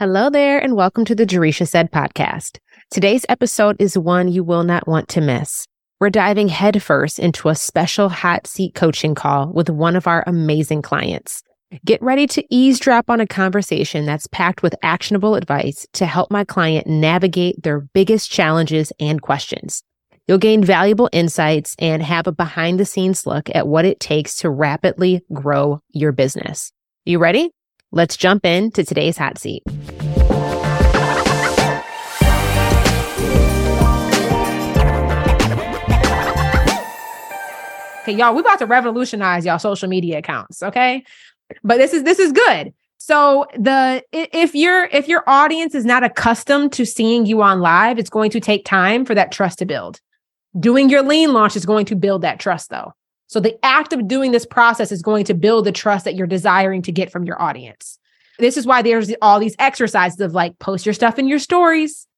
Hello there, and welcome to the Jereshia Said podcast. Today's episode is one you will not want to miss. We're diving headfirst into a special hot seat coaching call with one of our amazing clients. Get ready to eavesdrop on a conversation that's packed with actionable advice to help my client navigate their biggest challenges and questions. You'll gain valuable insights and have a behind the scenes look at what it takes to rapidly grow your business. You ready? Let's jump into today's hot seat. Okay, y'all, we're about to revolutionize y'all social media accounts, okay? But this is this is good. So the if your if your audience is not accustomed to seeing you on live, it's going to take time for that trust to build. Doing your lean launch is going to build that trust though. So the act of doing this process is going to build the trust that you're desiring to get from your audience. This is why there's all these exercises of like post your stuff in your stories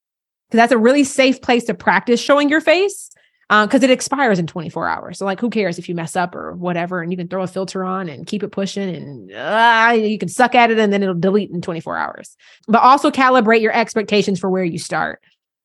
because that's a really safe place to practice showing your face because um, it expires in 24 hours. So like, who cares if you mess up or whatever, and you can throw a filter on and keep it pushing, and uh, you can suck at it, and then it'll delete in 24 hours. But also calibrate your expectations for where you start.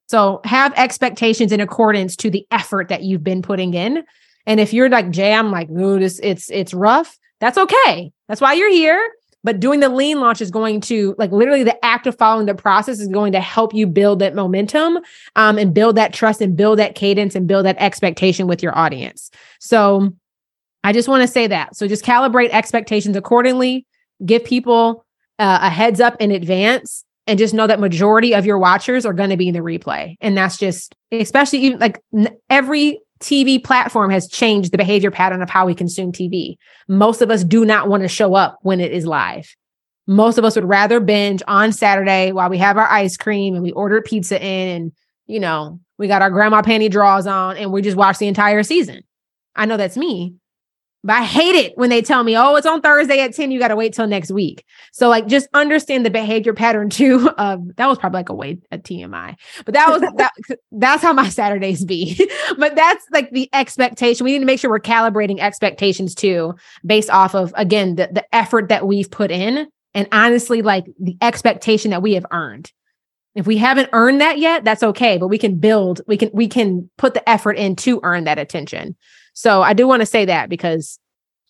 So have expectations in accordance to the effort that you've been putting in, and if you're like Jay, I'm like, ooh, this it's it's rough. That's okay. That's why you're here. But doing the lean launch is going to like literally the act of following the process is going to help you build that momentum um, and build that trust and build that cadence and build that expectation with your audience. So I just want to say that. So just calibrate expectations accordingly. Give people uh, a heads up in advance and just know that majority of your watchers are going to be in the replay and that's just especially even like every TV platform has changed the behavior pattern of how we consume TV. Most of us do not want to show up when it is live. Most of us would rather binge on Saturday while we have our ice cream and we order pizza in and, you know, we got our grandma panty draws on and we just watch the entire season. I know that's me. But I hate it when they tell me, oh, it's on Thursday at 10, you got to wait till next week. So, like, just understand the behavior pattern too. Of that was probably like a way a TMI, but that was that that's how my Saturdays be. but that's like the expectation. We need to make sure we're calibrating expectations too, based off of again the, the effort that we've put in and honestly, like the expectation that we have earned. If we haven't earned that yet, that's okay, but we can build, we can we can put the effort in to earn that attention. So I do want to say that because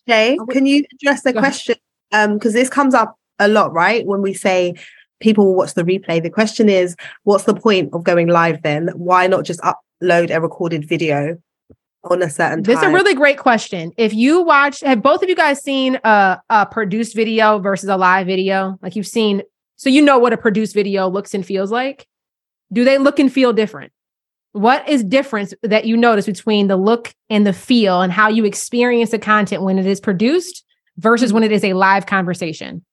Jay, can you address the question? Um, because this comes up a lot, right? When we say people will watch the replay, the question is, what's the point of going live then? Why not just upload a recorded video on a certain This is a really great question. If you watch, have both of you guys seen a, a produced video versus a live video? Like you've seen, so you know what a produced video looks and feels like. Do they look and feel different? What is difference that you notice between the look and the feel and how you experience the content when it is produced versus when it is a live conversation?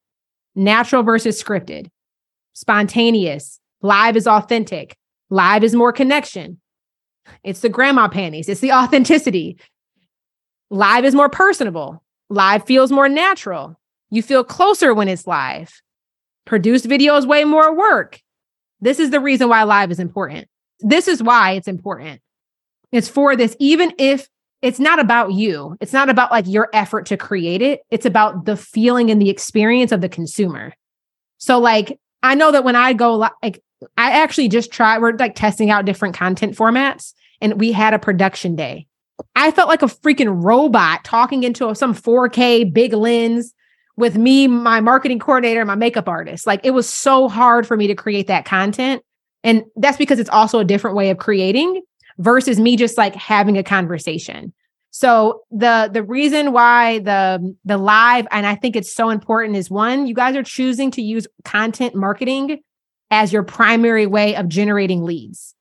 Natural versus scripted, spontaneous, live is authentic, live is more connection. It's the grandma panties, it's the authenticity. Live is more personable, live feels more natural. You feel closer when it's live. Produced video is way more work. This is the reason why live is important. This is why it's important. It's for this, even if it's not about you, it's not about like your effort to create it. It's about the feeling and the experience of the consumer. So, like, I know that when I go, like, I actually just try, we're like testing out different content formats, and we had a production day. I felt like a freaking robot talking into some 4K big lens with me, my marketing coordinator, my makeup artist. Like, it was so hard for me to create that content and that's because it's also a different way of creating versus me just like having a conversation. So the the reason why the the live and I think it's so important is one, you guys are choosing to use content marketing as your primary way of generating leads.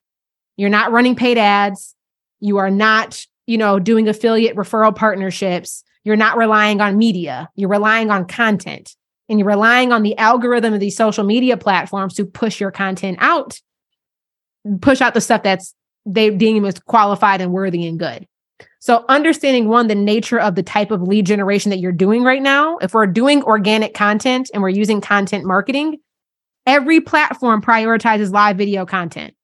You're not running paid ads. You are not, you know, doing affiliate referral partnerships. You're not relying on media. You're relying on content. And you're relying on the algorithm of these social media platforms to push your content out push out the stuff that's they deem as qualified and worthy and good. So understanding one, the nature of the type of lead generation that you're doing right now. If we're doing organic content and we're using content marketing, every platform prioritizes live video content.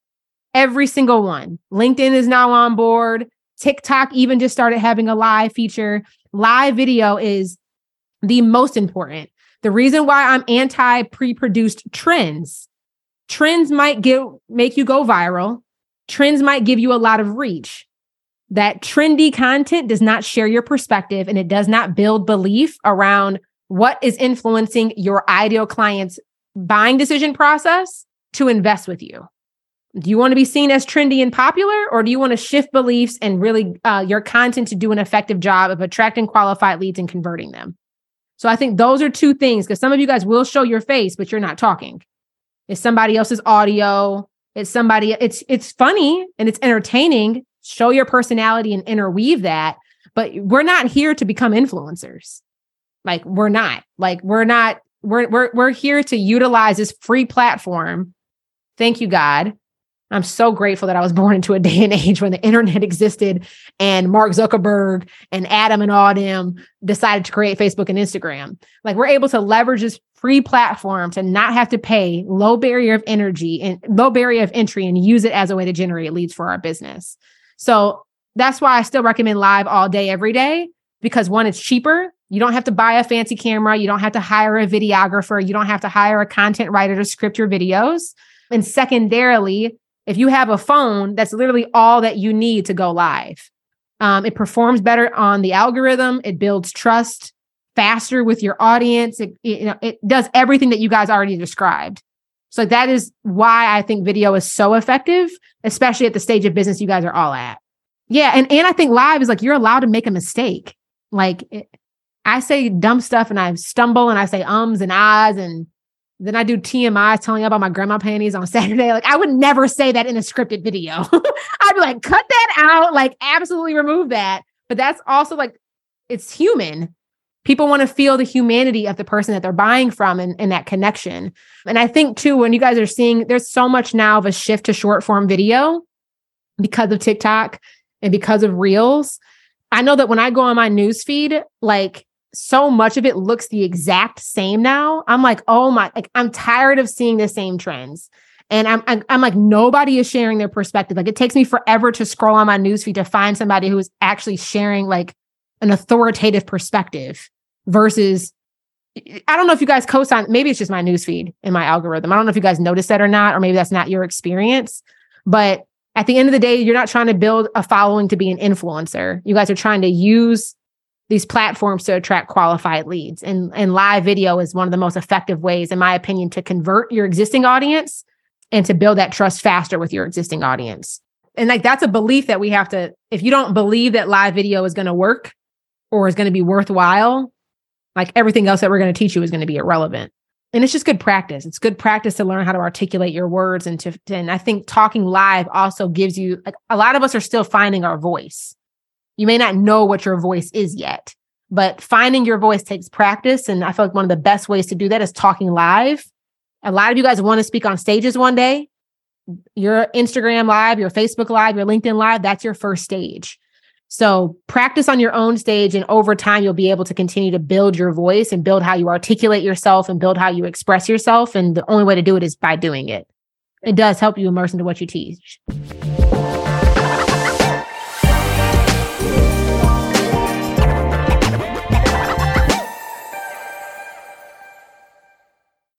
Every single one. LinkedIn is now on board. TikTok even just started having a live feature. Live video is the most important The reason why I'm anti pre-produced trends, trends might give make you go viral. Trends might give you a lot of reach. That trendy content does not share your perspective and it does not build belief around what is influencing your ideal client's buying decision process to invest with you. Do you want to be seen as trendy and popular, or do you want to shift beliefs and really uh, your content to do an effective job of attracting qualified leads and converting them? So I think those are two things because some of you guys will show your face, but you're not talking. It's somebody else's audio. It's somebody. It's it's funny and it's entertaining. Show your personality and interweave that. But we're not here to become influencers. Like we're not. Like we're not. We're we're we're here to utilize this free platform. Thank you, God I'm so grateful that I was born into a day and age when the internet existed and Mark Zuckerberg and Adam and all them decided to create Facebook and Instagram. Like we're able to leverage this free platform to not have to pay low barrier of energy and low barrier of entry and use it as a way to generate leads for our business. So that's why I still recommend live all day, every day, because one, it's cheaper. You don't have to buy a fancy camera. You don't have to hire a videographer. You don't have to hire a content writer to script your videos. And secondarily, if you have a phone, that's literally all that you need to go live. Um, it performs better on the algorithm. It builds trust faster with your audience. It, it, you know, it does everything that you guys already described. So that is why I think video is so effective, especially at the stage of business you guys are all at. Yeah, and and I think live is like you're allowed to make a mistake. Like it, I say dumb stuff and I stumble and I say ums and ahs and then I do TMI telling you about my grandma panties on Saturday. Like I would never say that in a scripted video. I'd be like, cut that out, like absolutely remove that. But that's also like it's human. People want to feel the humanity of the person that they're buying from and, and that connection. And I think too, when you guys are seeing, there's so much now of a shift to short form video because of TikTok and because of reels. I know that when I go on my news feed, like so much of it looks the exact same now. I'm like, oh my, like I'm tired of seeing the same trends. And I'm, I'm, I'm like, nobody is sharing their perspective. Like it takes me forever to scroll on my newsfeed to find somebody who is actually sharing like an authoritative perspective versus I don't know if you guys co-sign, maybe it's just my newsfeed in my algorithm. I don't know if you guys notice that or not, or maybe that's not your experience. But at the end of the day, you're not trying to build a following to be an influencer. You guys are trying to use these platforms to attract qualified leads. And, and live video is one of the most effective ways, in my opinion, to convert your existing audience and to build that trust faster with your existing audience. And like that's a belief that we have to, if you don't believe that live video is going to work or is going to be worthwhile, like everything else that we're going to teach you is going to be irrelevant. And it's just good practice. It's good practice to learn how to articulate your words and to, and I think talking live also gives you like a lot of us are still finding our voice. You may not know what your voice is yet, but finding your voice takes practice. And I feel like one of the best ways to do that is talking live. A lot of you guys want to speak on stages one day. Your Instagram live, your Facebook live, your LinkedIn live, that's your first stage. So practice on your own stage, and over time, you'll be able to continue to build your voice and build how you articulate yourself and build how you express yourself. And the only way to do it is by doing it. It does help you immerse into what you teach.